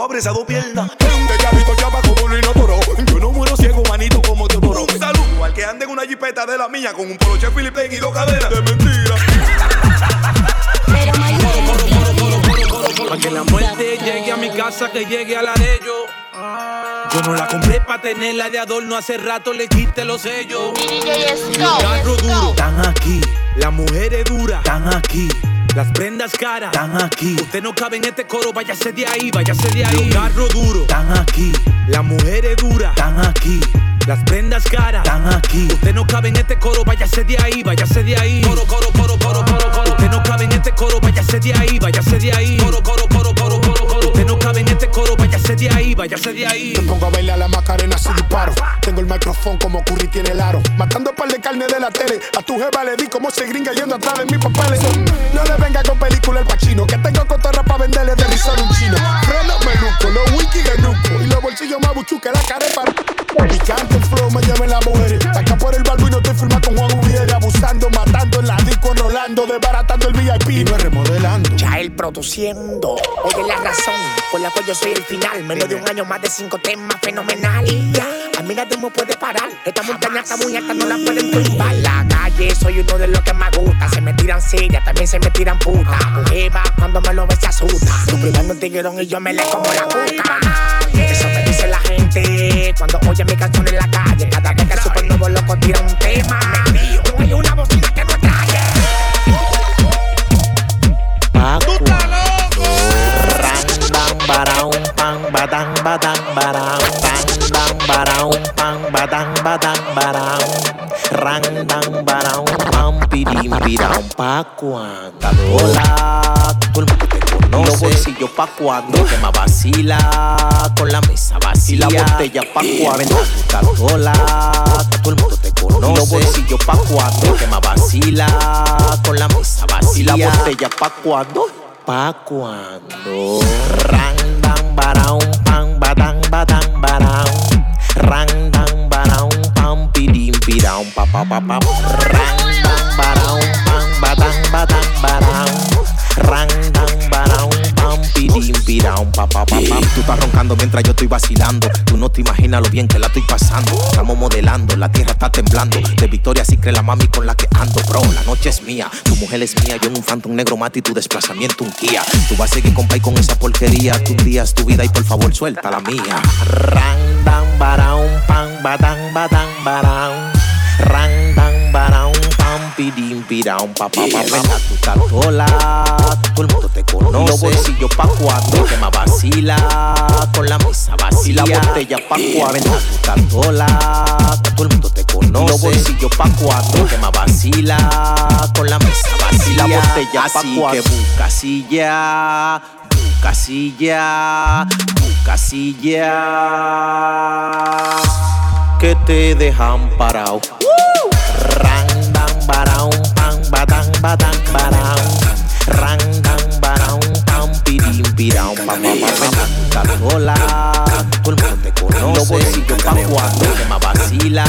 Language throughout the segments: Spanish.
cuando abres a dos piernas. Ya visto chapa como un inodoro. Yo no muero ciego, manito, como Teodoro. Un saludo al que ande en una jipeta de la mía con un poloche Philip Leg y dos cadenas de mentira. Pero mayor. Pa' que la muerte llegue a mi casa, que llegue a la de ellos. Yo no la compré pa' tenerla de adorno, hace rato le quité los sellos. DJ Los carros duros Scout. están aquí, las mujeres duras están aquí. Las prendas caras están aquí. Usted no cabe en este coro, váyase de ahí, váyase de ahí. Los carros duros están aquí, las mujeres duras están aquí. Las prendas caras están aquí. Usted no cabe en este coro, váyase de ahí, váyase de ahí. Coro, coro, coro, coro, coro, coro. Usted no cabe en este coro, váyase de ahí, váyase de ahí. Coro, coro, en este coro, váyase de ahí, váyase de ahí. Te pongo a bailar la macarena si disparo. Tengo el micrófono como Curry tiene el aro. Matando par de carne de la tele. A tu jeva le di como se gringa yendo atrás de mis papeles. No le venga con película el pachino. Que tengo cotorra pa' venderle de un chino. Freno meluco, los wiki genuco. Y los bolsillos más buchu que la carepa. Picante el flow, me lleven las mujeres. Acá por el barbo y no estoy filmando con Juan Uriel. Abusando, matando en la disco, enrolando. Desbaratando el VIP y no es remodelando. Ya él produciendo. Oye la razón por la cual yo soy el final. Menos de un año, más de cinco temas fenomenal. Ya, a mí nadie me puede parar. Esta montaña está muy alta, no la pueden tumbar. La calle soy uno de los que más gusta. Se me tiran sillas, también se me tiran puta. Tu jeva cuando me lo ve se asusta. Tu privando un tiguerón y yo me le como la puta dice la gente cuando oye mi canción en la calle? Cada vez que el supernuevo loco tira un tema, no hay una bocina que no trae. Paco. Randam, baraum, pan, badam, badam, baraum. Randam, pan, badam, badam, baraum. Randam, baraum, pan, pidim, piram, pa' cuando. Hola, los bolsillos pa cuando que más vacila con la mesa vacía. Y la botella pa cuando hola todo el mundo te conoce. Los bolsillos pa cuando que más vacila con la mesa vacía. Y la botella pa cuando. Pa cuando. Barang pang badang badang barang rang dang barang pam pidim pidam pa pa pa pa. Rang dang barang pang badang badang barang rang pidam pa pa pa pa. Tú estás roncando mientras yo estoy vacilando. Tú no te imaginas lo bien que la estoy pasando. Estamos modelando la tierra está temblando. De victoria sí cree la mami con la que ando bro. La noche es mía tu mujer es mía. Yo en un phantom negro mate y tu desplazamiento un Kia tú vas a seguir con pay con esa porquería. Tú un día es tu vida y por favor suelta la mía. Pang badang badang barang rang dang barang pam pidim pidam pa pa pa pa. tú estás sola todo el mundo te conoce. Los bolsillos pa cuando que más vacila con la mesa vacía y la botella pa cuando tú estás sola todo el mundo te conoce. Los bolsillos pa cuando que más vacila con la mesa vacía. Y la botella pa cuando que busca silla busca silla busca silla. Que te dejan parado. badam, badam, rangam, badam, pam, pidim, piram, pam, pam, sola, todo el mundo te conoce. Los bolsillos pa' cuatro, que más vacila,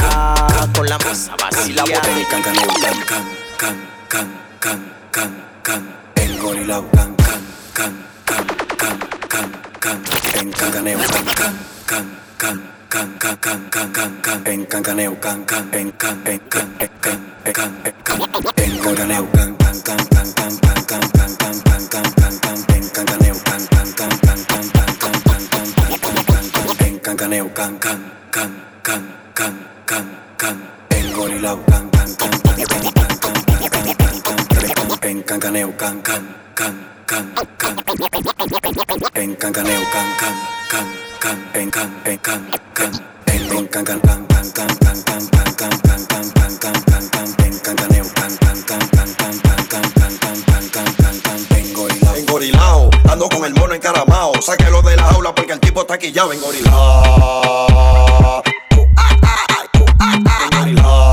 con la masa vacila. Can, can, can, can, can, can, can, can, en gorilao, can, can, can, can, can, can, can, en cancaneo, can, can, can, can, can can, can, can, can, can, en cancaneo, can, can, en can, en can, en can, en can, en can, en cancaneo, can, can, can, can, can, can, can, can, can, can, can, can, can, en cancaneo, can, can, can, can, can, can, can, can, can, can, can, can, can, en cancaneo, can, can, can, can, can, can, can, el gorilao, can, can, can, can, can, can, can, can, can, can, can, can, en cancaneo, can, can, can, can, can, en cancaneo, can, can, can, can, en can, en can, can, en en can, can, can, can, can, can, can, can, can, can, can, can, can, can, en can, can, can, can, can, can, can, can, can, can, can, can, can, en gorilao. Engorilao, ando con el mono encaramao. Sáquelo de la jaula porque el tipo está quillado. Engorilao. Engorilao.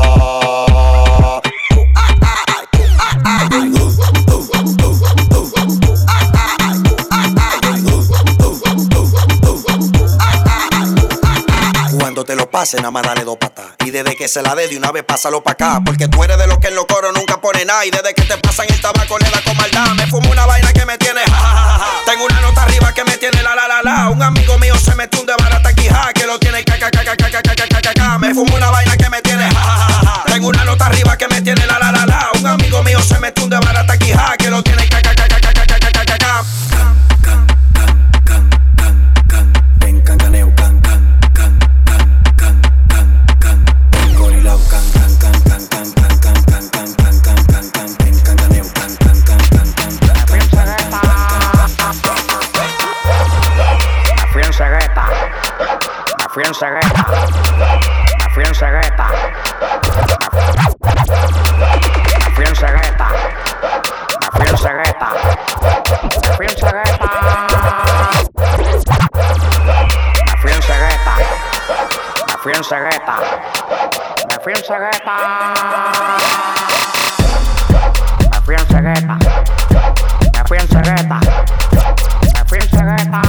Nada más dale dos patas. Y desde que se la dé de una vez, pásalo pa' acá. Porque tú eres de los que en los coros nunca pone nada. Y desde que te pasan el tabaco, le da con maldad. Me fumo una vaina que me tiene ja. Tengo una nota arriba que me tiene la la la la. Un amigo mío se metió un de barata aquí, ja, que lo tiene ca ca ca ca ca ca ca ca ca. Me fumo una vaina que me tiene ja. Tengo una nota arriba que me tiene la la la la. Un amigo mío se metió un de barata aquí, ja, que lo tiene fui en cegueta. Me fui en cegueta. Me fui en cegueta. Me fui en cegueta. Me fui en cegueta.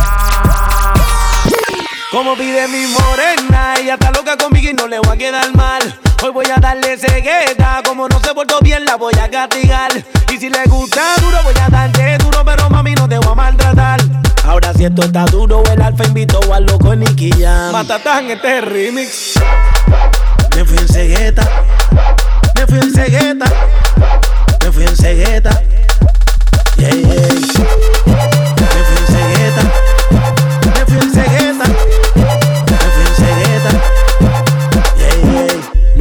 Como pide mi morena, ella está loca conmigo y no le voy a quedar mal. Hoy voy a darle cegueta, como no se portó bien la voy a castigar. Y si le gusta duro, voy a darle duro, pero mami no te voy a maltratar. Ahora si esto está duro, el alfa invitó al loco Nicky Jam. Matatán, este es remix. Me fui en cegueta, me fui en cegueta, me fui en cegueta. Yeah, yeah.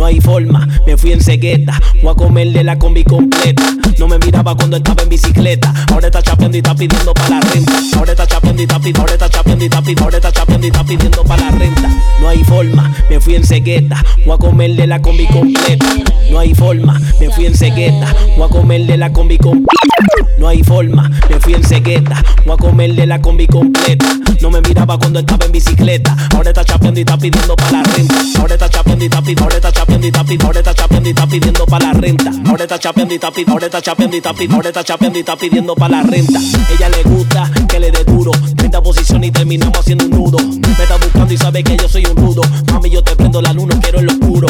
Hay forma, me fui en cegueta. Voy a comerle la combi completa. No me miraba cuando estaba en bicicleta. Ahora está chapeando y está pidiendo para la renta. Ahora está chapeando y está pidiendo, ahora está chapeando y está pidiendo, ahora está chapeando y está pidiendo para la renta. No hay forma, me fui en cegueta. Voy a comerle la combi completa. No hay forma, me fui en cegueta. Voy a comerle la combi completa. No hay forma, me fui en cegueta. Voy a comerle la combi completa. No me miraba cuando estaba en bicicleta. Ahora está chapeando y está pidiendo para la renta. Ahora está chapeando y está pidiendo, ahora está chapeando y está pidiendo, ahora está chapeando y está pidiendo para la renta. Ahora está chapeando y pidiendo, ahora está chapeando y pidiendo, ahora está chapeando y está pidiendo para la renta. Ella le gusta que le dé duro. 30 posición y terminamos haciendo un nudo. Me está buscando y sabe que yo soy un rudo. Mami, yo te prendo la luna, quiero lo oscuro.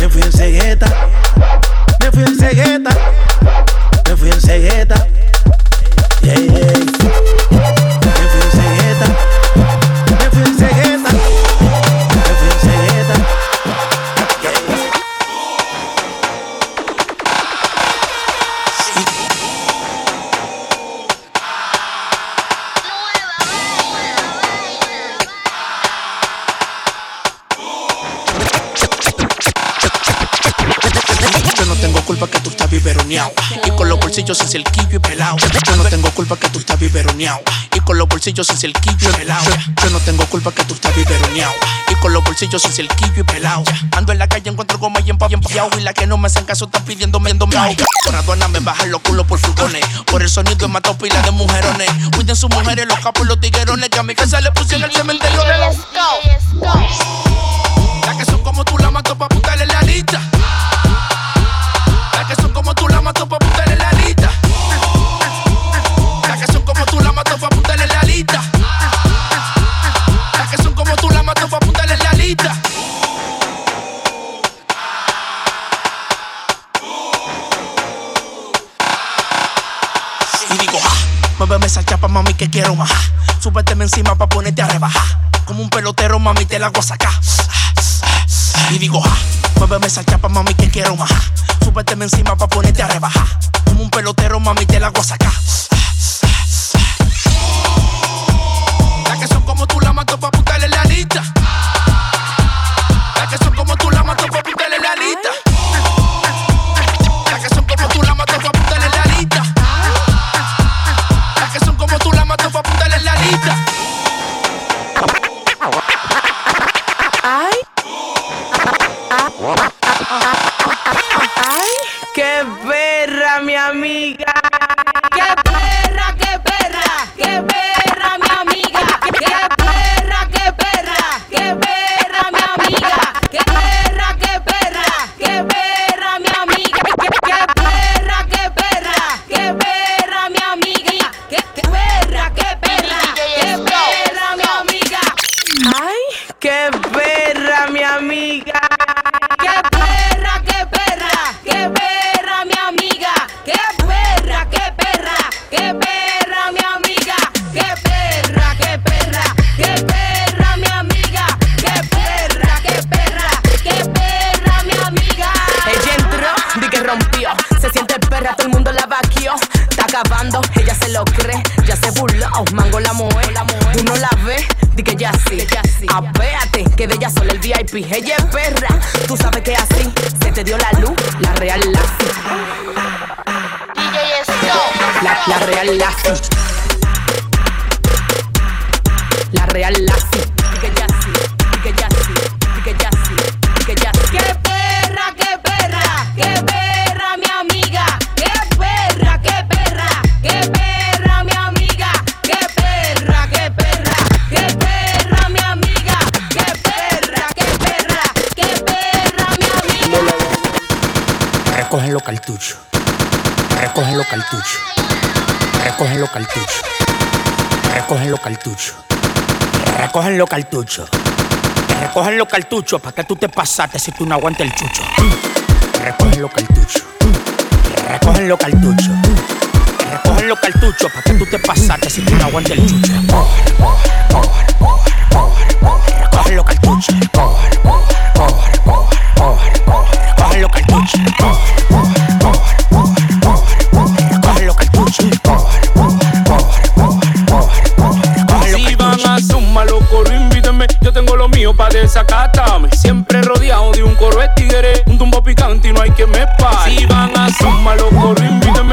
Me fui en cegueta. Me fui en cegueta. Cerquillo y pelado. Yo, yo no tengo culpa que tú estás biberoneado. Y con los bolsillos sin cerquillo y pelado. Ando en la calle, encuentro goma y empapiado. Y la que no me hacen caso están pidiéndome miau. Por aduana me bajan los culos por furgones. Por el sonido he matado pila de mujerones. Cuiden sus mujeres, los capos y los tiguerones. Que a mi casa le pusieron el cementerio de los. Las mami, que quiero más. Súbeteme encima pa' ponerte a rebajar. Como un pelotero, mami, te la hago sacar. Y digo, ja, muéveme esa chapa, mami, que quiero más. Súbeteme encima pa' ponerte a rebajar. Como un pelotero, mami, te la hago sacar. Las que son como tú la mato pa' apuntarle la lista. Las que son como tú la mato pa' apuntarle la lista. VIP. Ella es perra, tú sabes Recogen los cartuchos. Recogen los cartuchos. Recogen los cartuchos. Recogen los cartuchos. Recogen los cartuchos. Recogen los cartuchos para que tú te pasaste si tú no aguantas el chucho. Recogen los cartuchos. Recogen los cartuchos. Recogen los cartuchos para que tú te pasaste si tú no aguantas el chucho. Recogen los cartuchos. Para desacatarme. Siempre rodeado de un coro de tigre. Un tumbo picante y no hay que me pare. Si van a sumar los coros, invítenme.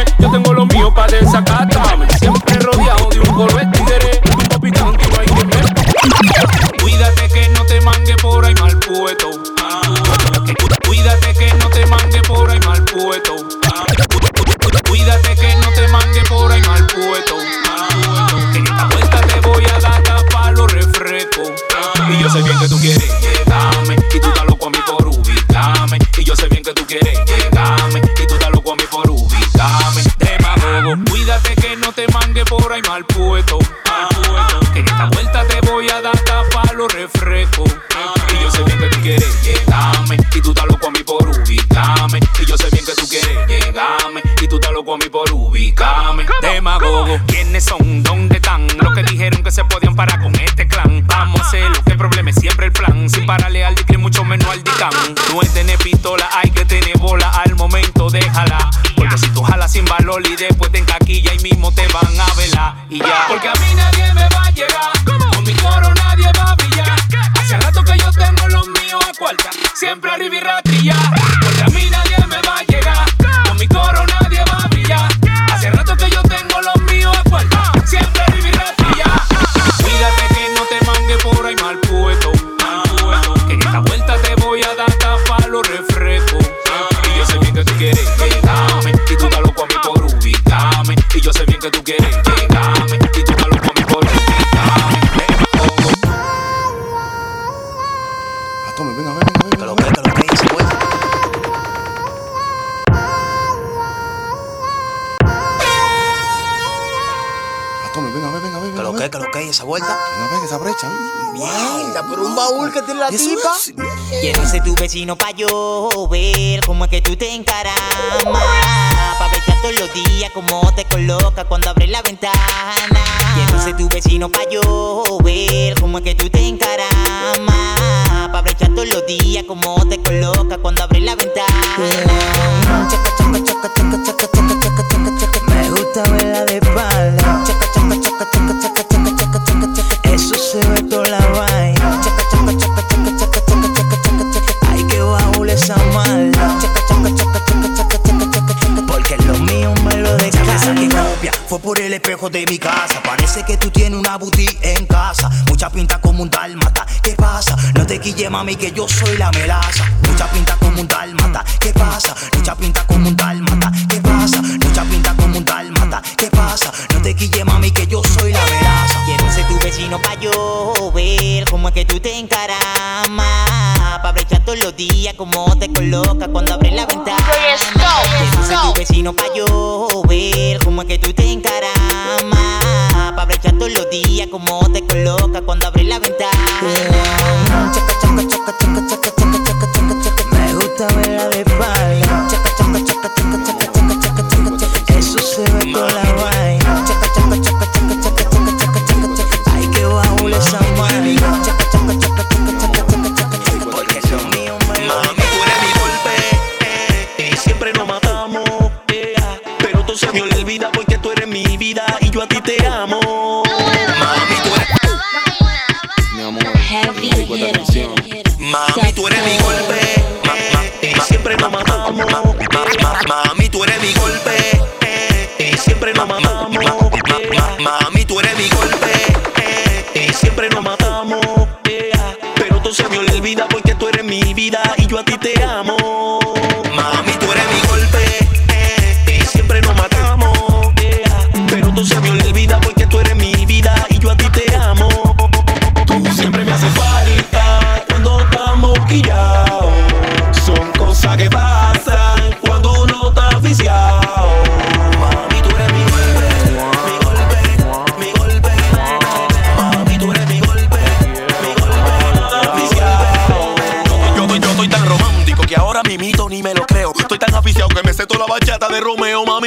Menos al dicam. No es tener pistola, hay que tener bola al momento, déjala. Porque si tú jalas sin valor y después te encaquilla y mismo te van a velar. Y ya. Porque a mí nadie esa vuelta. No esa brecha. Mierda, por un baúl que tiene la tipa. Es... Tu vecino pa' yo ver cómo es que tú te encaramas. Pa' verte todos los días cómo te coloca cuando abres la ventana. Quiero tu vecino pa' yo ver cómo es que tú te encaramas. Pa' verte todos los días cómo te coloca cuando abres la ventana. Me gusta verla de espalda. el espejo de mi casa. Parece que tú tienes una boutique en casa. Mucha pinta como un dálmata. ¿Qué pasa? No te quille, mami, que yo soy la melaza. Mucha pinta como un dálmata. ¿Qué pasa? Mucha pinta como un dálmata. ¿Qué pasa? Mucha pinta como un dálmata. ¿Qué pasa? No te quille, mami, que yo soy la melaza. Quiero ser tu vecino pa' yo ver cómo es que tú te encaramas. Pa' brechar todos los días, cómo te colocas cuando abres la ventana vecino pa' yo ver cómo es que tú te encaramas. Pa' brechar todos los días, cómo te coloca cuando abres la ventana. te amo.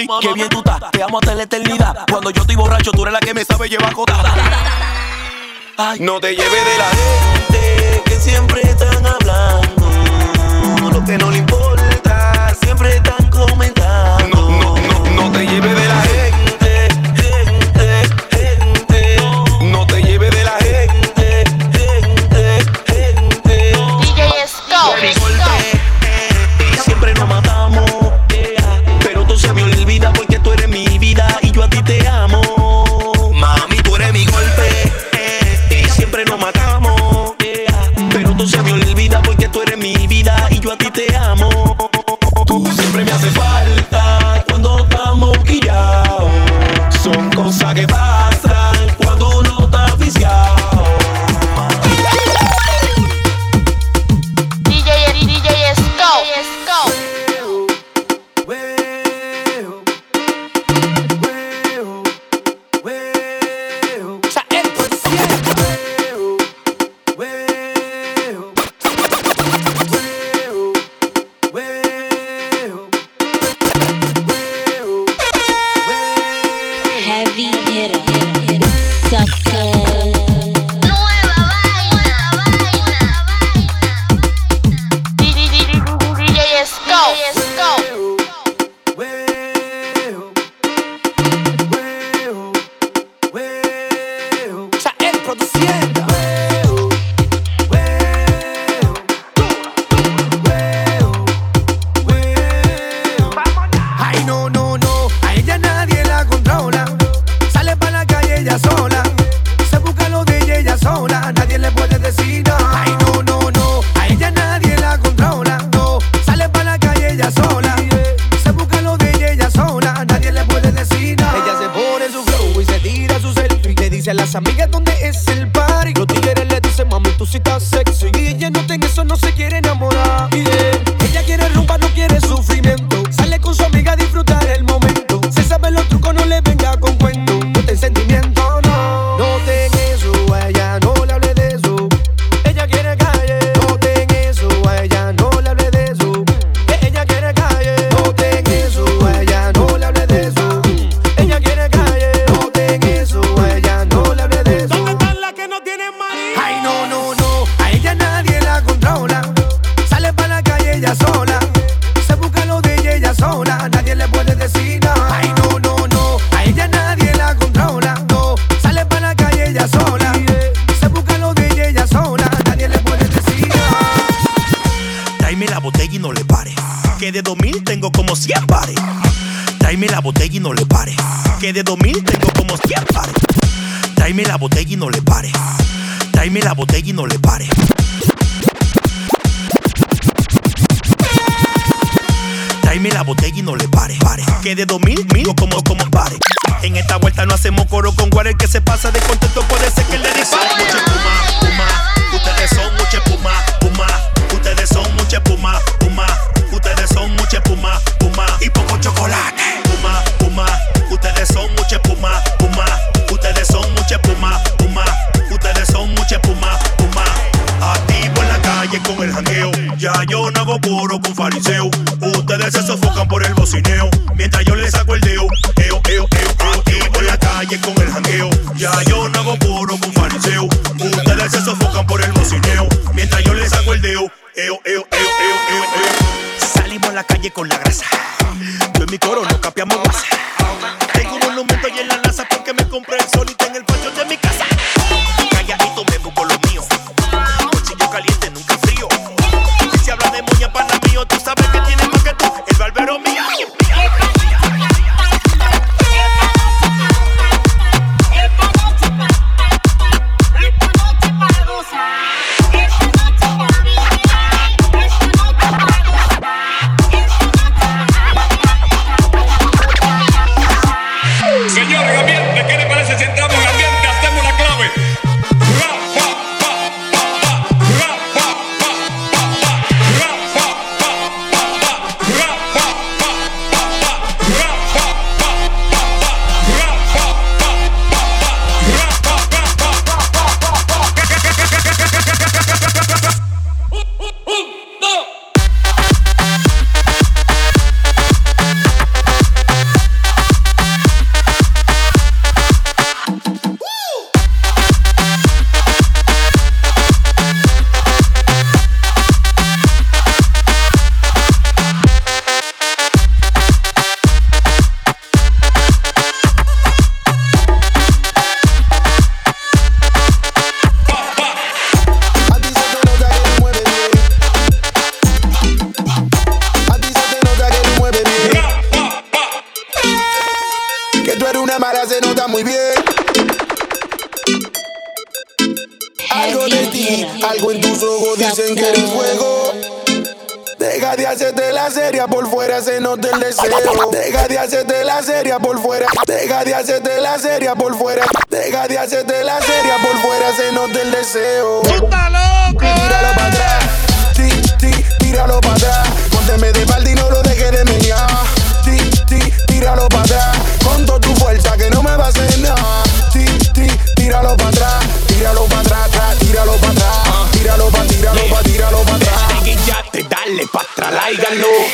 mami, qué bien tú estás. Te amo hasta la eternidad. Cuando yo estoy borracho, tú eres la que me sabe llevar cotada. No te lleves de la gente que siempre están hablando. Lo que no le importa, siempre están comentando. No, no, no, no te lleves de botella y no le pare. pare. Que de dos mil, mil, como, como pare. En esta vuelta no hacemos coro con guarel que se pasa de contento puede ser que le dispare. Mucha puma, puma, ustedes son mucha. Esse deu Deja de hacerte la seria por fuera. Deja de hacerte la seria por fuera. Deja de hacerte la seria por fuera. Se nota el deseo. ¡Tú estás loco! Tíralo para atrás. Ti, ti, tíralo para atrás. Pónteme de balde y no lo dejes de menear. Ti, ti, tíralo para atrás. para atrás.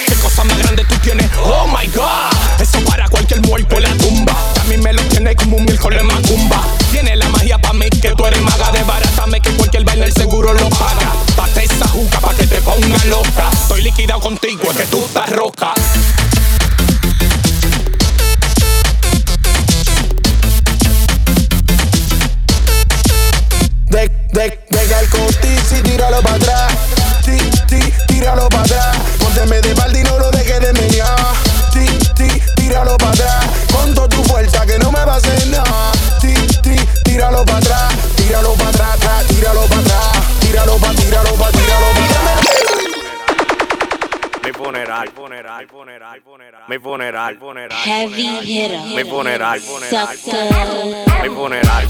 Qué cosa más grande tú tienes, oh my god. Eso para cualquier muerto la tumba. A mí me lo tiene como un miércoles macumba. Tiene la magia pa' mí que tú eres maga. Desbarátame que cualquier baile el seguro lo paga. Bate esa juca pa' que te ponga loca. Estoy liquidado contigo, es que tú estás roca. funeral, heavy hitter, mi funeral, funeral, mi funeral,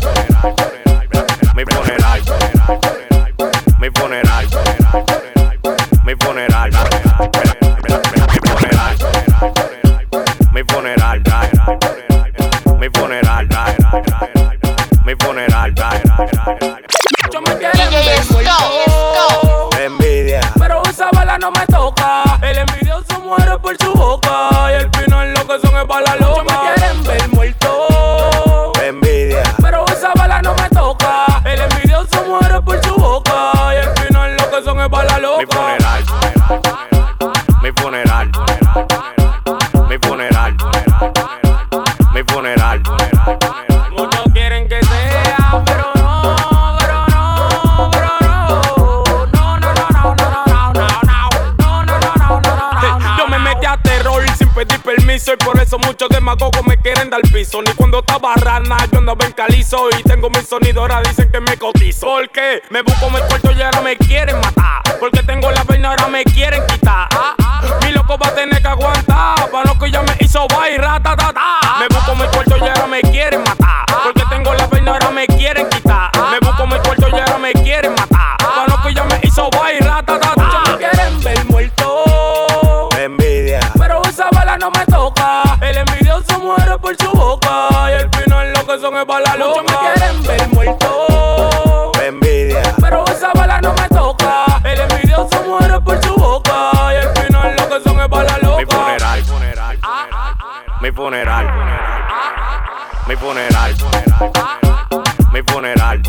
mi funeral, mi funeral, mi funeral, mi funeral, mi yo me envidia, pero esa bala no me toca, el envidioso muere por su boca. Y el corazón es para la loca. En calizo. Y tengo mi sonido, ahora dicen que me cotizo. Porque me busco mi cuarto y ahora me quieren matar. Porque tengo la vaina, ahora me quieren quitar. Ah, ah, mi loco va a tener que aguantar. Para lo que ya me hizo ta, ta, mi funeral, mi funeral, mi funeral,